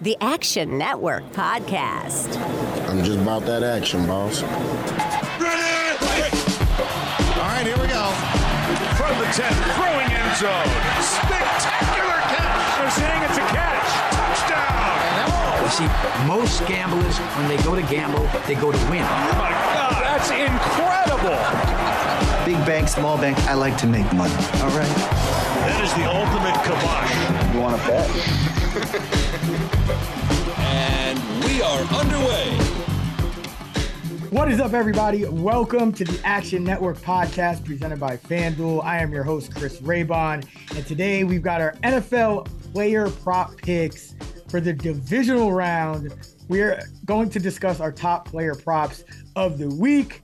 The Action Network podcast. I'm just about that action, boss. Ready? All right, here we go. From the 10, throwing end zone. Spectacular catch. They're saying it's a catch. Touchdown. You see, most gamblers, when they go to gamble, they go to win. Oh my God, that's incredible. Big bank, small bank, I like to make money. All right. That is the ultimate kibosh. You want to bet? And we are underway. What is up, everybody? Welcome to the Action Network podcast presented by FanDuel. I am your host, Chris Raybon, and today we've got our NFL player prop picks for the divisional round. We're going to discuss our top player props of the week.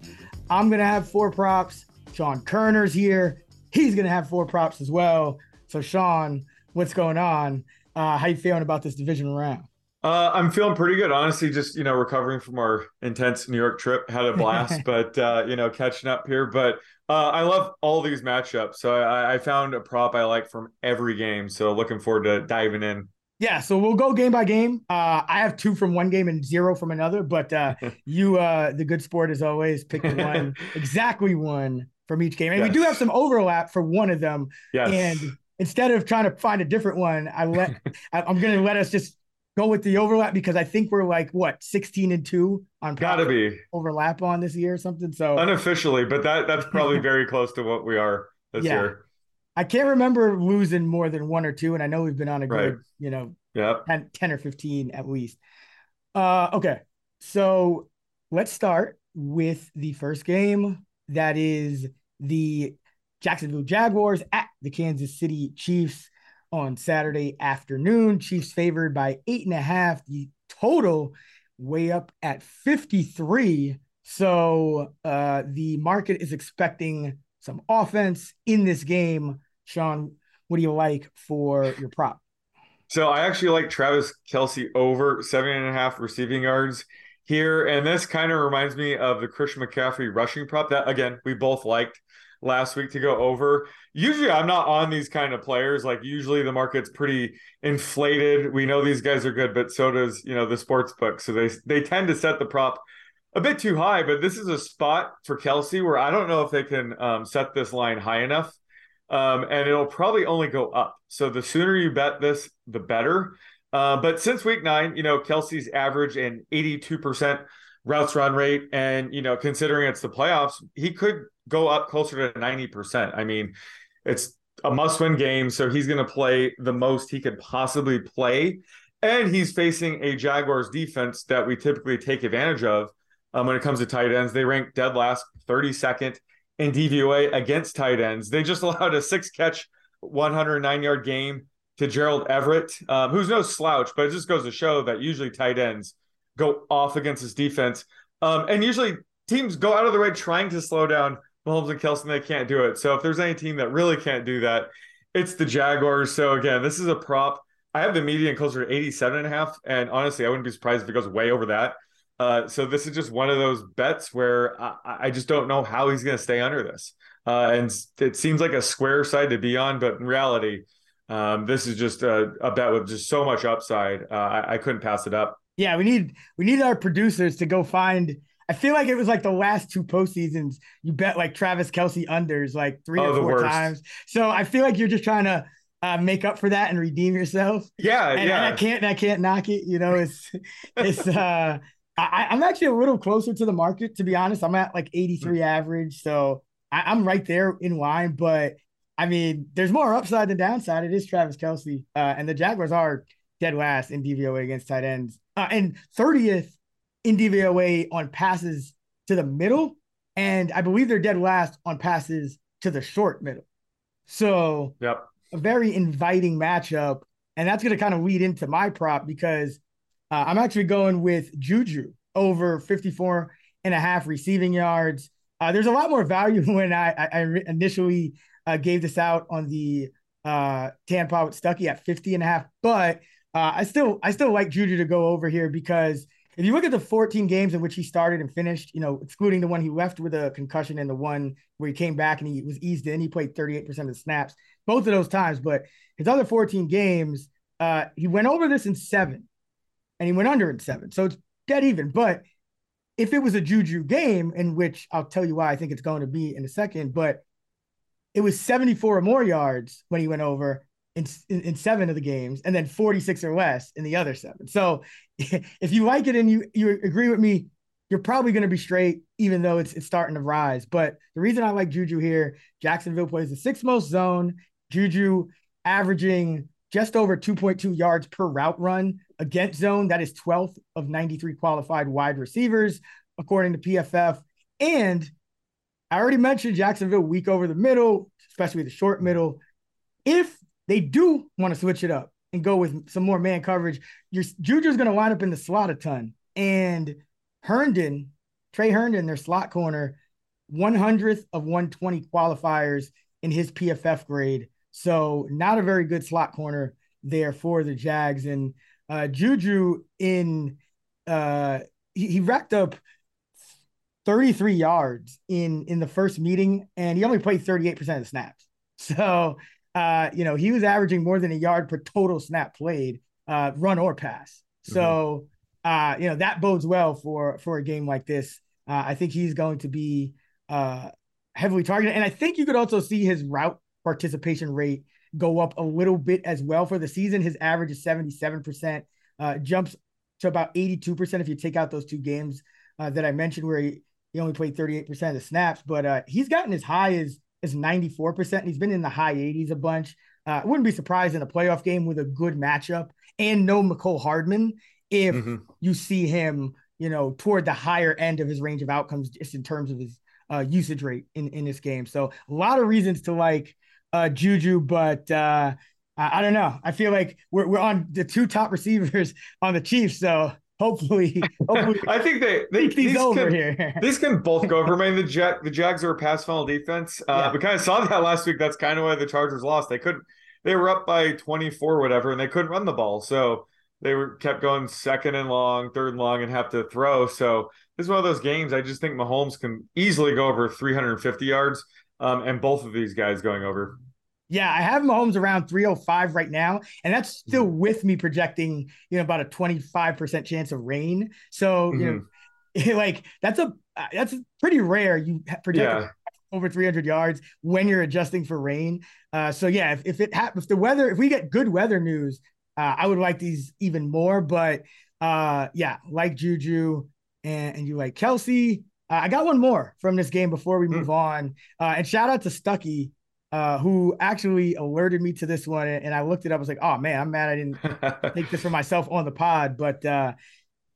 I'm going to have four props. Sean Koerner's here. He's going to have four props as well. So, Sean, what's going on? Uh, how you feeling about this division round? Uh, I'm feeling pretty good, honestly. Just you know, recovering from our intense New York trip, had a blast, but uh, you know, catching up here. But uh, I love all these matchups. So I, I found a prop I like from every game. So looking forward to diving in. Yeah, so we'll go game by game. Uh, I have two from one game and zero from another, but uh, you, uh, the good sport as always, pick the one exactly one from each game, and Yes. we do have some overlap for one of them. Yes. And instead of trying to find a different one, I let I- I'm going to let us just go with the overlap because I think we're like what 16 and two on Gotta be overlap on this year or something. So unofficially, but that that's probably very close to what we are this Yeah. year. I can't remember losing more than one or two, and I know we've been on a Right. good, you know, Yep. 10, 10 or 15 at least. Uh, okay. So let's start with the first game. That is the Jacksonville Jaguars at the Kansas City Chiefs on Saturday afternoon. Chiefs favored by eight and a half. The total way up at 53. So uh, the market is expecting some offense in this game. Sean, what do you like for your prop? So I actually like Travis Kelce over seven and a half receiving yards here. And this kind of reminds me of the Christian McCaffrey rushing prop that again we both liked last week to go over. Usually I'm not on these kind of players. Like usually the market's pretty inflated. We know these guys are good, but so does, you know, the sports book. So they they tend to set the prop a bit too high, but this is a spot for Kelce where I don't know if they can um, set this line high enough. Um, and it'll probably only go up. So the sooner you bet this, the better. Uh, but since week nine, you know, Kelce's average an 82% routes run rate. And, you know, considering it's the playoffs, he could go up closer to 90%. I mean, it's a must win game. So he's going to play the most he could possibly play. And he's facing a Jaguars defense that we typically take advantage of um, when it comes to tight ends. They rank dead last, 32nd in DVOA against tight ends. They just allowed a six catch, 109 yard game to Gerald Everett, um, who's no slouch, but it just goes to show that usually tight ends go off against this defense. Um, and usually teams go out of the way trying to slow down Mahomes and Kelce, and they can't do it. So if there's any team that really can't do that, it's the Jaguars. So again, this is a prop. I have the median closer to 87 and a half. And honestly, I wouldn't be surprised if it goes way over that. Uh, so this is just one of those bets where I, I just don't know how he's going to stay under this. Uh, and it seems like a square side to be on, but in reality, um, this is just a, a bet with just so much upside. Uh, I, I couldn't pass it up. Yeah, we need we need our producers to go find I feel like it was like the last two postseasons. You bet like Travis Kelce unders like three Oh, or four worst. times. So I feel like you're just trying to uh, make up for that and redeem yourself. Yeah, And, yeah. and I can't, I can't knock it. You know, it's it's. uh I, I'm actually a little closer to the market, to be honest. I'm at like 83 average, so I, I'm right there in line. But I mean, there's more upside than downside. It is Travis Kelce, uh, and the Jaguars are dead last in DVOA against tight ends, uh, and 30th in DVOA on passes to the middle, and I believe they're dead last on passes to the short middle. So Yep. a very inviting matchup. And that's going to kind of lead into my prop because uh, I'm actually going with Juju over 54 and a half receiving yards. Uh, there's a lot more value when I, I, I initially uh, gave this out on the uh, Tampa with Stuckey at 50 and a half, but uh, I still I still like Juju to go over here because if you look at the 14 games in which he started and finished, you know, excluding the one he left with a concussion and the one where he came back and he was eased in, he played 38% of the snaps both of those times. But his other 14 games, uh, he went over this in seven and he went under in seven. So it's dead even. But if it was a Juju game, in which I'll tell you why I think it's going to be in a second, but it was 74 or more yards when he went over in, in, in seven of the games, and then 46 or less in the other seven. So if you like it and you you agree with me, you're probably going to be straight, even though it's it's starting to rise. But the reason I like Juju here, Jacksonville plays the sixth most zone. Juju averaging just over 2.2 yards per route run against zone. That is 12th of 93 qualified wide receivers, according to PFF. And I already mentioned Jacksonville weak over the middle, especially the short middle. If they do want to switch it up and go with some more man coverage, your Juju's going to wind up in the slot a ton. And Herndon, Tre Herndon, their slot corner, 100th of 120 qualifiers in his PFF grade. So not a very good slot corner there for the Jags. And uh, Juju in uh, he, he racked up 33 yards in in the first meeting, and he only played 38% of the snaps. So uh, you know, he was averaging more than a yard per total snap played, uh, run or pass. So uh, you know, that bodes well for for a game like this. Uh, I think he's going to be uh heavily targeted. And I think you could also see his route participation rate go up a little bit as well for the season. His average is 77%, uh, jumps to about 82% if you take out those two games uh, that I mentioned where he, he only played 38% of the snaps, but uh, he's gotten as high as as 94%. And he's been in the high 80s a bunch. Uh, I wouldn't be surprised in a playoff game with a good matchup and no Mecole Hardman if Mhm. you see him, you know, toward the higher end of his range of outcomes just in terms of his uh, usage rate in, in this game. So a lot of reasons to like uh, Juju, but uh, I, I don't know. I feel like we're, we're on the two top receivers on the Chiefs. So hopefully, hopefully I think they, they these over can, here. these can both go over. I mean, the Jag, the Jags are a pass funnel defense. Uh, Yeah. We kind of saw that last week. That's kind of why the Chargers lost. They couldn't. They were up by twenty four, whatever, and they couldn't run the ball. So they were kept going second and long, third and long, and have to throw. So this is one of those games. I just think Mahomes can easily go over three hundred and fifty yards, um, and both of these guys going over. Yeah, I have Mahomes around 305 right now, and that's still with me projecting, you know, about a 25% chance of rain. So, you know, like that's a that's pretty rare. You project Yeah. over 300 yards when you're adjusting for rain. Uh, so yeah, if, if it happens, if the weather, if we get good weather news, uh, I would like these even more. But uh, yeah, like Juju and, and you like Kelce. Uh, I got one more from this game before we move on. Uh, and shout out to Stuckey, uh, who actually alerted me to this one. And I looked it up. I was like, oh man, I'm mad I didn't take this for myself on the pod, but uh,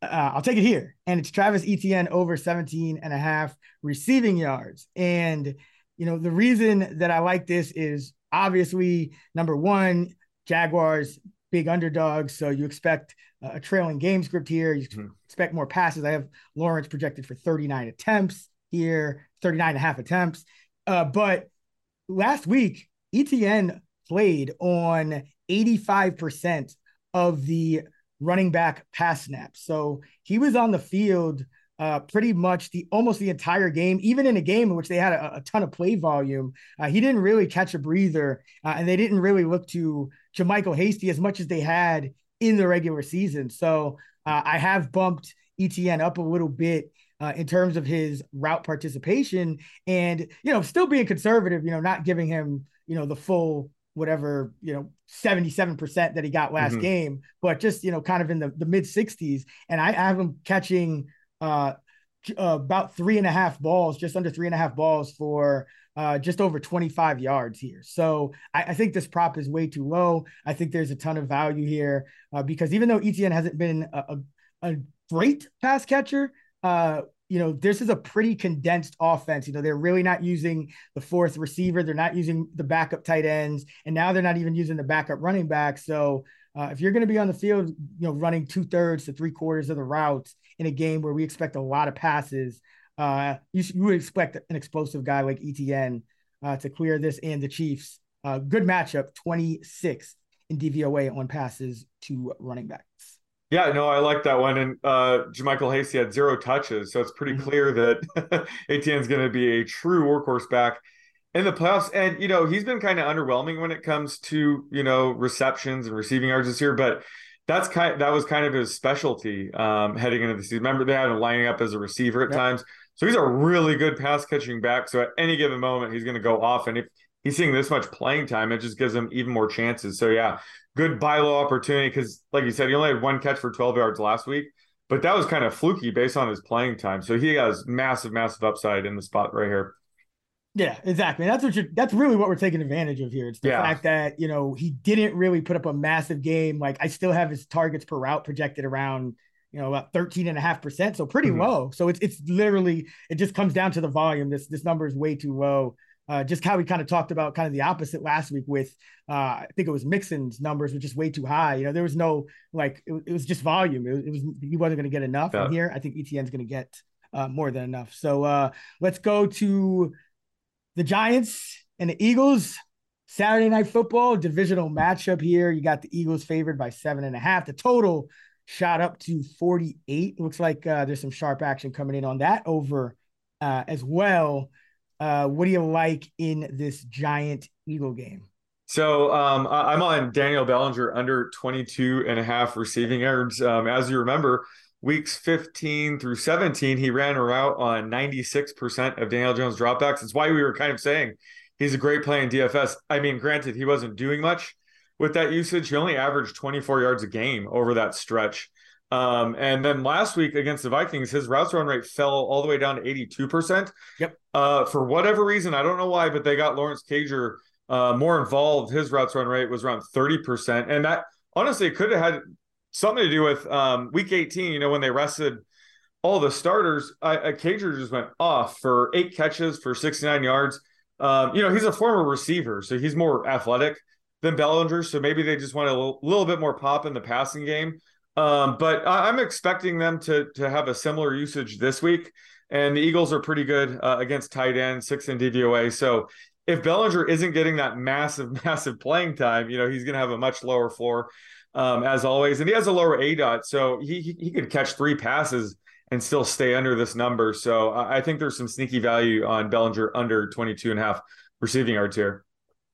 uh, I'll take it here. And it's Travis Etienne over 17 and a half receiving yards. And, you know, the reason that I like this is obviously number one, Jaguars, big underdogs. So you expect a trailing game script here. You Mhm. expect more passes. I have Lawrence projected for 39 attempts here, 39 and a half attempts. Uh, but last week, Etienne played on 85% of the running back pass snaps. So he was on the field uh, pretty much the almost the entire game, even in a game in which they had a, a ton of play volume. Uh, he didn't really catch a breather, uh, and they didn't really look to JaMycal Hasty as much as they had in the regular season. So uh, I have bumped Etienne up a little bit uh, in terms of his route participation and, you know, still being conservative, you know, not giving him, you know, the full whatever, you know, 77% that he got last mm-hmm. game, but just, you know, kind of in the, the mid 60s. And I, I have him catching uh, uh, about three and a half balls, just under three and a half balls for uh, just over 25 yards here. So I, I, think this prop is way too low. I think there's a ton of value here uh, because even though Etienne hasn't been a, a, a great pass catcher, uh, you know, this is a pretty condensed offense. You know, they're really not using the fourth receiver. They're not using the backup tight ends. And now they're not even using the backup running back. So uh, if you're going to be on the field, you know, running two thirds to three quarters of the routes in a game where we expect a lot of passes, uh, you, you would expect an explosive guy like Etienne uh, to clear this and the Chiefs. Uh, good matchup, 26 in DVOA on passes to running backs. Yeah, no, I like that one. And uh, JaMycal Hasty had zero touches, so it's pretty mm-hmm. clear that Etienne's going to be a true workhorse back in the playoffs. And you know, he's been kind of underwhelming when it comes to you know receptions and receiving yards this year, but that's kind of, that was kind of his specialty um, heading into the season. Remember, they had him lining up as a receiver at yep. times. So he's a really good pass catching back. So at any given moment, he's going to go off. And if he's seeing this much playing time, it just gives him even more chances. So yeah, good buy low opportunity because, like you said, he only had one catch for 12 yards last week, but that was kind of fluky based on his playing time. So he has massive, massive upside in the spot right here. Yeah, exactly. That's what you're that's really what we're taking advantage of here. It's the yeah. fact that, you know, he didn't really put up a massive game. Like I still have his targets per route projected around you know, about 13 and a half percent. So pretty mm-hmm. low. So it's, it's literally, it just comes down to the volume. This, this number is way too low. Uh, just how we kind of talked about kind of the opposite last week with, uh, I think it was Mixon's numbers were just way too high. You know, there was no, like, it, it was just volume. It, it was, he wasn't going to get enough yeah. here. I think Etienne's going to get uh, more than enough. So uh, let's go to the Giants and the Eagles. Saturday night football divisional matchup here. You got the Eagles favored by seven and a half. The total shot up to 48. Looks like uh, there's some sharp action coming in on that over uh, as well. Uh, what do you like in this giant Eagle game? So um, I'm on Daniel Bellinger under 22 and a half receiving yards. Um, as you remember, weeks 15 through 17, he ran a route on 96% of Daniel Jones dropbacks. It's why we were kind of saying he's a great play in DFS. I mean, granted, he wasn't doing much with that usage. He only averaged 24 yards a game over that stretch. Um, and then last week against the Vikings, his routes run rate fell all the way down to 82%. Yep. Uh, for whatever reason, I don't know why, but they got Lawrence Cager uh, more involved. His routes run rate was around 30%. And that honestly could have had something to do with um, week 18, you know, when they rested all the starters. I, I Cager just went off for eight catches for 69 yards. Um, you know, he's a former receiver, so he's more athletic than Bellinger. So maybe they just want a little, little bit more pop in the passing game. Um, but I, am expecting them to to have a similar usage this week. And the Eagles are pretty good uh, against tight end, six in DVOA. So if Bellinger isn't getting that massive, massive playing time, you know, he's going to have a much lower floor um, as always. And he has a lower A dot. So he, he, he could catch three passes and still stay under this number. So I think there's some sneaky value on Bellinger under 22 and a half receiving yards here.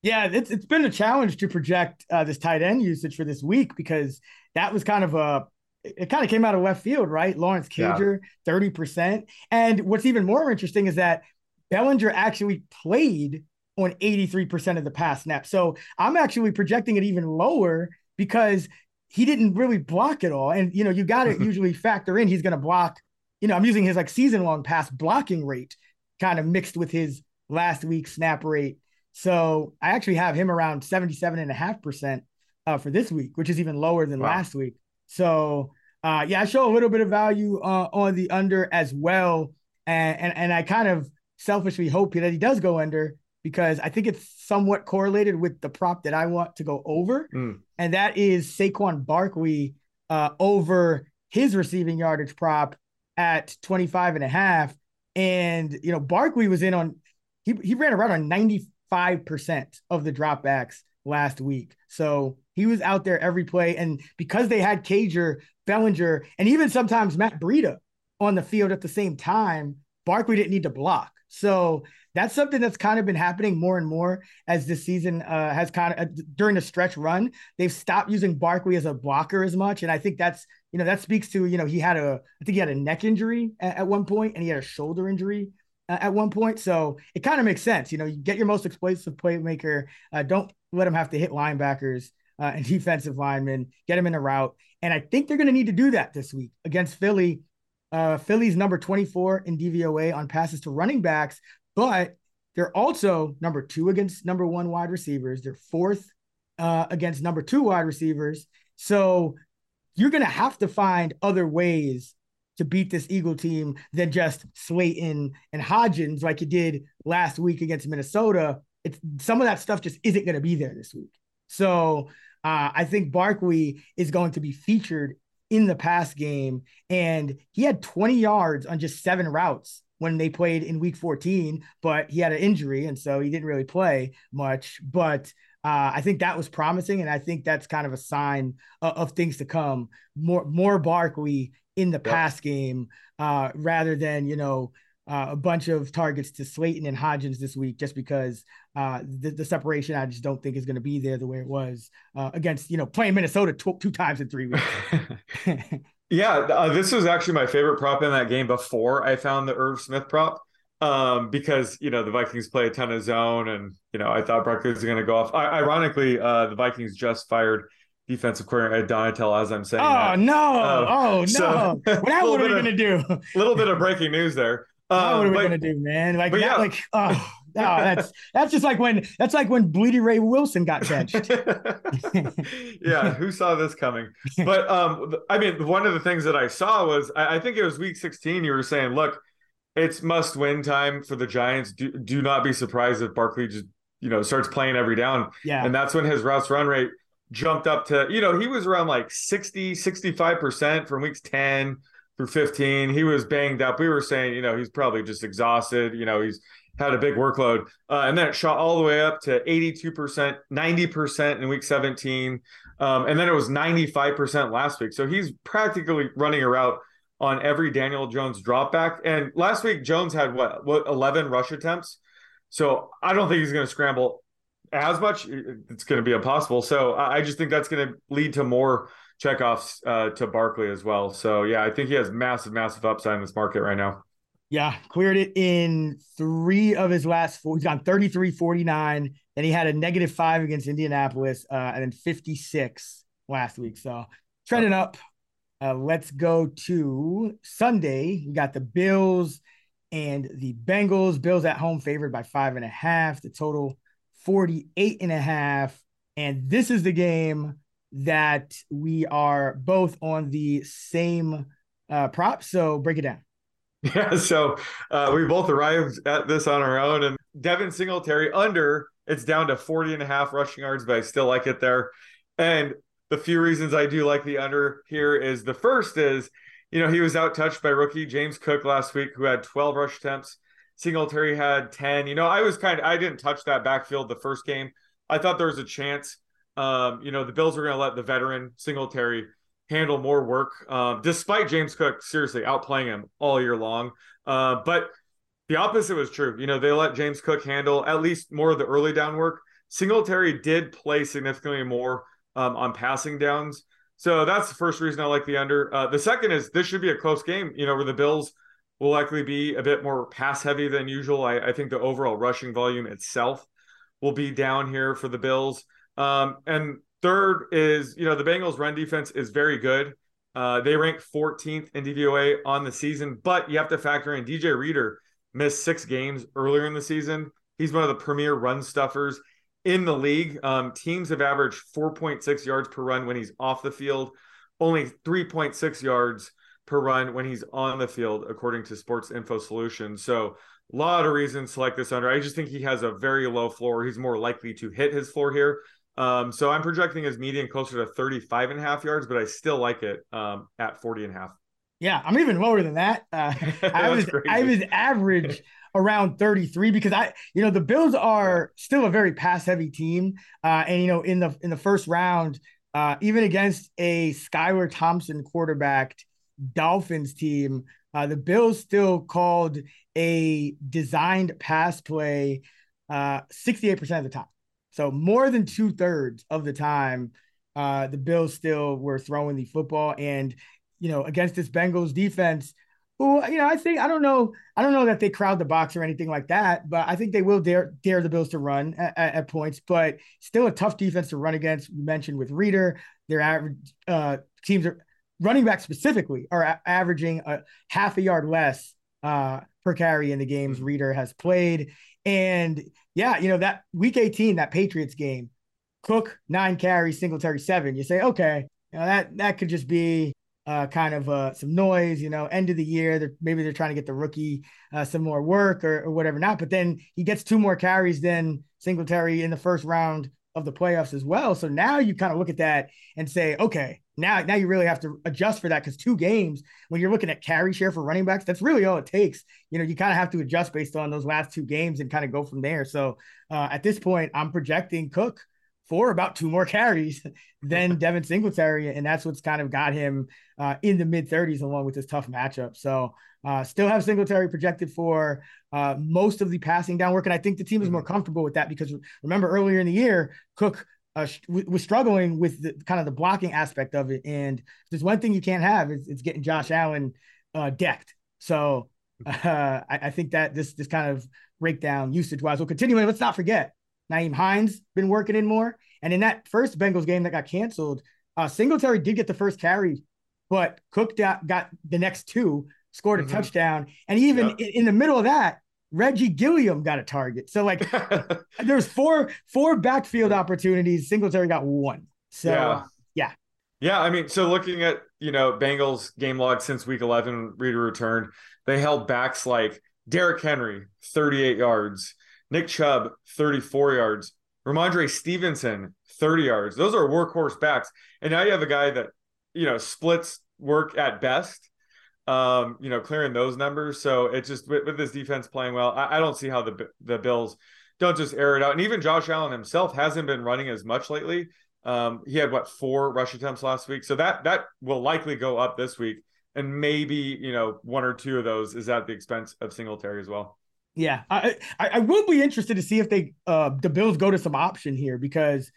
Yeah, it's it's been a challenge to project uh, this tight end usage for this week because that was kind of a it kind of came out of left field, right? Lawrence Cager, thirty yeah. percent, and what's even more interesting is that Bellinger actually played on eighty three percent of the pass snap. So I'm actually projecting it even lower because he didn't really block it all, and you know you got to usually factor in he's going to block. You know, I'm using his like season long pass blocking rate kind of mixed with his last week snap rate so I actually have him around 77.5% uh, for this week, which is even lower than wow. last week. So uh, yeah, I show a little bit of value uh, on the under as well. And, and, and I kind of selfishly hope that he does go under because I think it's somewhat correlated with the prop that I want to go over. Mm. And that is Saquon Barkley uh, over his receiving yardage prop at 25 and a half. And, you know, Barkley was in on, he, he ran around on 90, 5% of the dropbacks last week. So he was out there every play. And because they had Cager, Bellinger, and even sometimes Matt Breida on the field at the same time, Barkley didn't need to block. So that's something that's kind of been happening more and more as this season uh, has kind of uh, during the stretch run. They've stopped using Barkley as a blocker as much, and I think that's you know that speaks to you know he had a I think he had a neck injury at, at one point and he had a shoulder injury at one point, so it kind of makes sense. You know, you get your most explosive playmaker, uh, don't let him have to hit linebackers uh, and defensive linemen, get him in a route, and I think they're going to need to do that this week against Philly. Uh, Philly's number 24 in DVOA on passes to running backs, but they're also number two against number one wide receivers. They're fourth uh, against number two wide receivers. So you're going to have to find other ways to beat this Eagle team than just Slayton and Hodgins like you did last week against Minnesota. It's some of that stuff just isn't going to be there this week. So uh, I think Barkley is going to be featured in the pass game, and he had 20 yards on just seven routes when they played in week 14, but he had an injury and so he didn't really play much. But uh, I think that was promising, and I think that's kind of a sign of, of things to come. More more Barkley in the yep. pass game uh, rather than you know uh, a bunch of targets to Slayton and Hodgins this week, just because uh, the, the, separation I just don't think is going to be there the way it was uh, against you know playing Minnesota tw- two times in three weeks. Yeah, uh, this was actually my favorite prop in that game before I found the Irv Smith prop. Um, because you know the Vikings play a ton of zone, and you know I thought Barkley was going to go off. I, ironically, uh, the Vikings just fired defensive coordinator Donatell as I'm saying. Oh that. no! Uh, oh no! So, what are we going to do? A little bit of breaking news there. Um, what are we going to do, man? Like, that, yeah. like, oh, no, that's that's just like when that's like when Bleedy Ray Wilson got benched. yeah, who saw this coming? But um, I mean, one of the things that I saw was I, I think it was week 16. You were saying, look, it's must win time for the Giants. Do do not be surprised if Barkley just you know starts playing every down. Yeah, and that's when his routes run rate jumped up to you know he was around like 60 65 percent from weeks 10 through 15 he was banged up we were saying you know he's probably just exhausted you know he's had a big workload. Uh, and then it shot all the way up to 82%, 90% in week 17. Um, and then it was 95% last week. So he's practically running a route on every Daniel Jones dropback. And last week, Jones had what, what 11 rush attempts. So I don't think he's going to scramble as much. It's going to be impossible. So I just think that's going to lead to more checkoffs uh, to Barkley as well. So yeah, I think he has massive, massive upside in this market right now. Yeah, cleared it in three of his last four. He's gone 33 49. Then he had a negative five against Indianapolis uh, and then 56 last week. So trending up. Uh, let's go to Sunday. We got the Bills and the Bengals. Bills at home favored by five and a half. The total 48 and a half. And this is the game that we are both on the same uh, prop. So break it down. Yeah, so uh, we both arrived at this on our own, and Devin Singletary under it's down to 40 and a half rushing yards, but I still like it there. And the few reasons I do like the under here is the first is, you know, he was out touched by rookie James Cook last week, who had 12 rush attempts. Singletary had 10. You know, I was kind of, I didn't touch that backfield the first game. I thought there was a chance. Um, you know, the Bills were going to let the veteran Singletary handle more work, uh, despite James Cook seriously outplaying him all year long. Uh, but the opposite was true. You know, they let James Cook handle at least more of the early down work. Singletary did play significantly more um, on passing downs. So that's the first reason I like the under. Uh, the second is this should be a close game, you know, where the Bills will likely be a bit more pass heavy than usual. I, I think the overall rushing volume itself will be down here for the Bills. Um, and Third is, you know, the Bengals' run defense is very good. Uh, they rank 14th in DVOA on the season, but you have to factor in DJ Reader missed six games earlier in the season. He's one of the premier run stuffers in the league. Um, teams have averaged 4.6 yards per run when he's off the field, only 3.6 yards per run when he's on the field, according to Sports Info Solutions. So, a lot of reasons to like this under. I just think he has a very low floor. He's more likely to hit his floor here. Um, so I'm projecting his median closer to 35 and a half yards, but I still like it um, at 40 and a half. Yeah, I'm even lower than that. Uh, I was I was average around 33 because I, you know, the Bills are still a very pass heavy team, uh, and you know, in the in the first round, uh, even against a Skylar Thompson quarterbacked Dolphins team, Uh, the Bills still called a designed pass play uh, 68% of the time. So more than two thirds of the time, uh, the Bills still were throwing the football. And, you know, against this Bengals defense, who, you know, I think, I don't know, I don't know that they crowd the box or anything like that, but I think they will dare, dare the Bills to run at, at points, but still a tough defense to run against. You mentioned with Reader, their average uh, teams are running back specifically are a- averaging a half a yard less uh, per carry in the games mm-hmm. Reader has played. And yeah, you know, that week 18, that Patriots game, Cook nine carries, Singletary seven. You say, okay, you know, that that could just be uh, kind of uh, some noise, you know, end of the year. They're, maybe they're trying to get the rookie uh, some more work or, or whatever not. But then he gets two more carries than Singletary in the first round of the playoffs as well. So now you kind of look at that and say, okay, now now you really have to adjust for that because two games when you're looking at carry share for running backs, that's really all it takes. You know, you kind of have to adjust based on those last two games and kind of go from there. So uh, at this point, I'm projecting Cook for about two more carries than Devin Singletary, and that's what's kind of got him uh, in the mid 30s along with this tough matchup. So uh, still have Singletary projected for uh, most of the passing down work. And I think the team is more mm-hmm. comfortable with that because remember earlier in the year, Cook uh, was struggling with the kind of the blocking aspect of it. And there's one thing you can't have is it's getting Josh Allen uh, decked. So I, I, think that this this kind of breakdown usage wise will continue. And let's not forget, Nyheim Hines been working in more. And in that first Bengals game that got canceled, uh, Singletary did get the first carry, but Cook got, got the next two scored a mm-hmm. touchdown. And even yep. in, in, the middle of that, Reggie Gilliam got a target. So like there's four four backfield opportunities. Singletary got one. So yeah. Uh, yeah. Yeah, I mean, so looking at you know Bengals game log since week 11, Reader returned, they held backs like Derrick Henry, 38 yards, Nick Chubb, 34 yards, Rhamondre Stevenson, 30 yards. Those are workhorse backs. And now you have a guy that, you know, splits work at best um, you know, clearing those numbers. So it's just with, with this defense playing well, I, I, don't see how the the Bills don't just air it out. And even Josh Allen himself hasn't been running as much lately. Um, he had what four rush attempts last week, so that that will likely go up this week, and maybe you know one or two of those is at the expense of Singletary as well. Yeah, I I, I be interested to see if they uh the Bills go to some option here because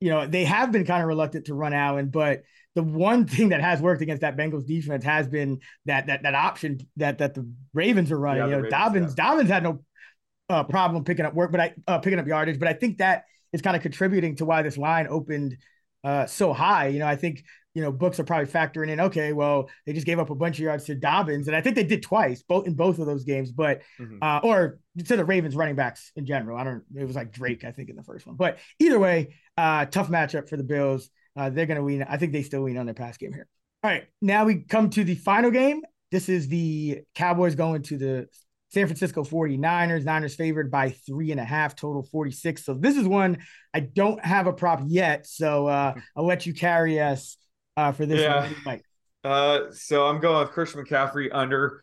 you know they have been kind of reluctant to run Allen, but the one thing that has worked against that Bengals defense has been that that that option that that the Ravens are running. Yeah, you know, Ravens, Dobbins yeah. Dobbins had no uh, problem picking up work, but I uh, picking up yardage. But I think that is kind of contributing to why this line opened uh, so high. You know, I think you know books are probably factoring in. Okay, well they just gave up a bunch of yards to Dobbins, and I think they did twice, both in both of those games. But mm-hmm. uh, or to the Ravens running backs in general. I don't. It was like Drake, I think, in the first one. But either way, uh, tough matchup for the Bills. Uh, they're going to win. I think they still win on their pass game here. All right, now we come to the final game. This is the Cowboys going to the San Francisco 49ers. Niners favored by three and a half, total 46. So this is one I don't have a prop yet. So uh, I'll let you carry us uh, for this yeah. one. Uh, so I'm going with Christian McCaffrey under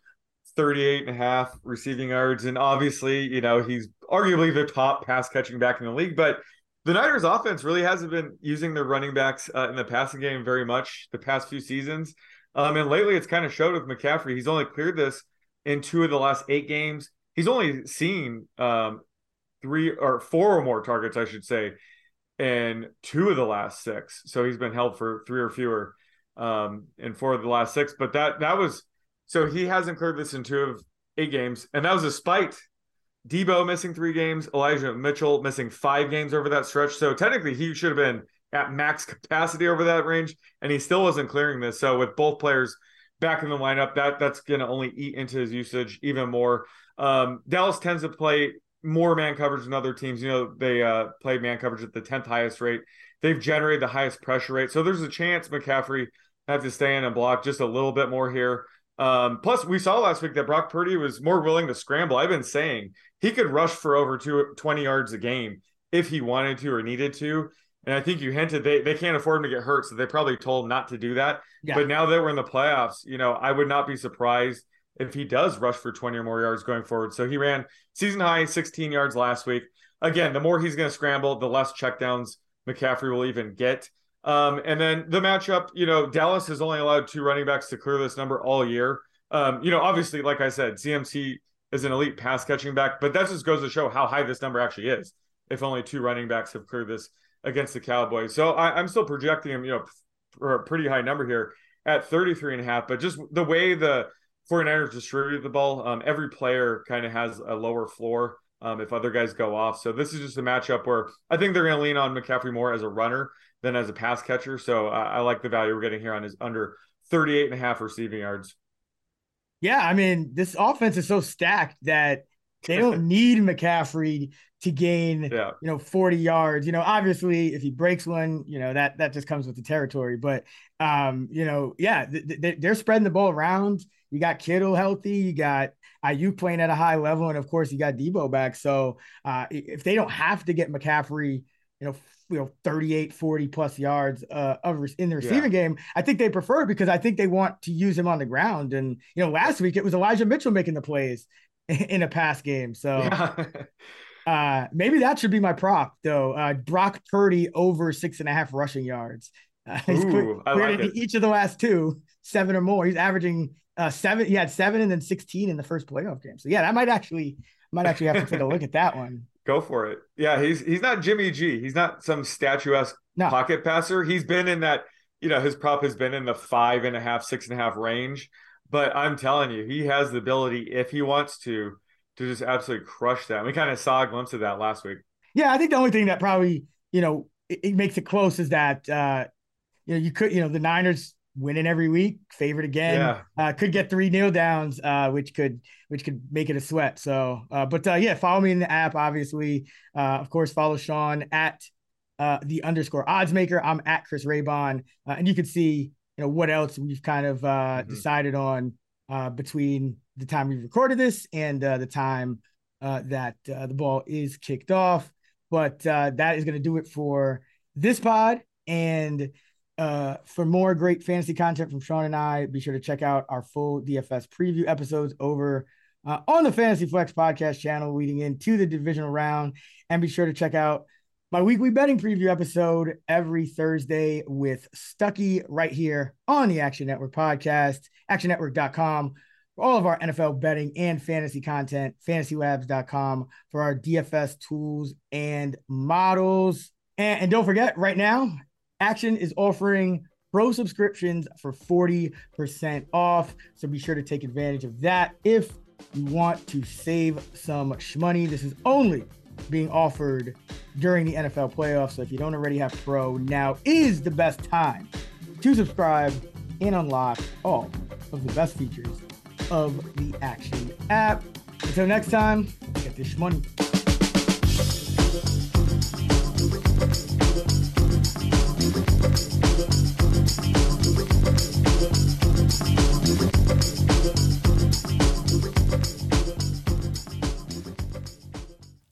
38 and a half receiving yards. And obviously, you know, he's arguably the top pass catching back in the league, but the Niners offense really hasn't been using their running backs uh, in the passing game very much the past few seasons. Um, and lately it's kind of showed with McCaffrey. He's only cleared this in two of the last eight games. He's only seen um, three or four or more targets, I should say, in two of the last six. So he's been held for three or fewer um, in four of the last six. But that that was so he hasn't cleared this in two of eight games, and that was despite Deebo missing three games, Elijah Mitchell missing five games over that stretch. So technically, he should have been at max capacity over that range, and he still wasn't clearing this. So with both players back in the lineup, that that's going to only eat into his usage even more. Um, Dallas tends to play more man coverage than other teams. You know, they uh, play man coverage at the tenth highest rate. They've generated the highest pressure rate, so there's a chance McCaffrey have to stay in and block just a little bit more here. Um, plus, we saw last week that Brock Purdy was more willing to scramble. I've been saying he could rush for over two, 20 yards a game if he wanted to or needed to. And I think you hinted they, they can't afford him to get hurt, so they probably told him not to do that. Yeah. But now that we're in the playoffs, you know, I would not be surprised if he does rush for 20 or more yards going forward. So he ran season high 16 yards last week. Again, the more he's going to scramble, the less checkdowns McCaffrey will even get. Um, and then the matchup, you know, Dallas has only allowed two running backs to clear this number all year. Um, you know, obviously, like I said, CMC is an elite pass catching back, but that just goes to show how high this number actually is. If only two running backs have cleared this against the Cowboys. So I, am still projecting him, you know, for a pretty high number here at 33 and a half. But just the way the 49ers distribute the ball, um, every player kind of has a lower floor um, if other guys go off. So this is just a matchup where I think they're going to lean on McCaffrey more as a runner than as a pass catcher. So I, I like the value we're getting here on his under 38 and a half receiving yards. Yeah, I mean, this offense is so stacked that they don't need McCaffrey to gain, yeah. you know, 40 yards. You know, obviously, if he breaks one, you know, that that just comes with the territory. But um, you know, yeah, th- th- they're spreading the ball around. You got Kittle healthy, you got Aiyuk playing at a high level, and of course, you got Deebo back. So uh, if they don't have to get McCaffrey, you know, you know 38 40 plus yards uh of in the receiving yeah. game i think they prefer it because i think they want to use him on the ground. And you know last week it was elijah mitchell making the plays in a pass game. So yeah. uh maybe that should be my prop though. Uh brock purdy over six and a half rushing yards. Uh, he's Ooh, cleared, like each of the last two seven or more. He's averaging uh seven he had seven and then 16 in the first playoff game. So yeah that might actually might actually have to take a look at that one Go for it. Yeah, he's he's not Jimmy G. He's not some statuesque no. pocket passer. He's been in that, you know, his prop has been in the five and a half, six and a half range. But I'm telling you, he has the ability, if he wants to, to just absolutely crush that. We kind of saw a glimpse of that last week. Yeah, I think the only thing that probably, you know, it, it makes it close is that uh, you know, you could, you know, the Niners winning every week, favorite again. Yeah. Uh, could get three kneel downs, uh, which could which could make it a sweat. So, uh, but uh, yeah, follow me in the app. Obviously, uh, of course, follow Sean at uh, the underscore odds maker. I'm at Chris Raybon, and you can see you know what else we've kind of mm-hmm. decided on between the time we recorded this and the time that the ball is kicked off. But that is going to do it for this pod and. Uh, for more great fantasy content from Sean and I, be sure to check out our full DFS preview episodes over uh, on the Fantasy Flex podcast channel leading into the divisional round. And be sure to check out my weekly betting preview episode every Thursday with Stuckey right here on the Action Network podcast, actionnetwork.com for all of our NFL betting and fantasy content, fantasylabs.com for our DFS tools and models. And, and don't forget, right now, Action is offering pro subscriptions for 40% off. So be sure to take advantage of that if you want to save some money. This is only being offered during the NFL playoffs. So if you don't already have pro, now is the best time to subscribe and unlock all of the best features of the Action app. Until next time, get this money.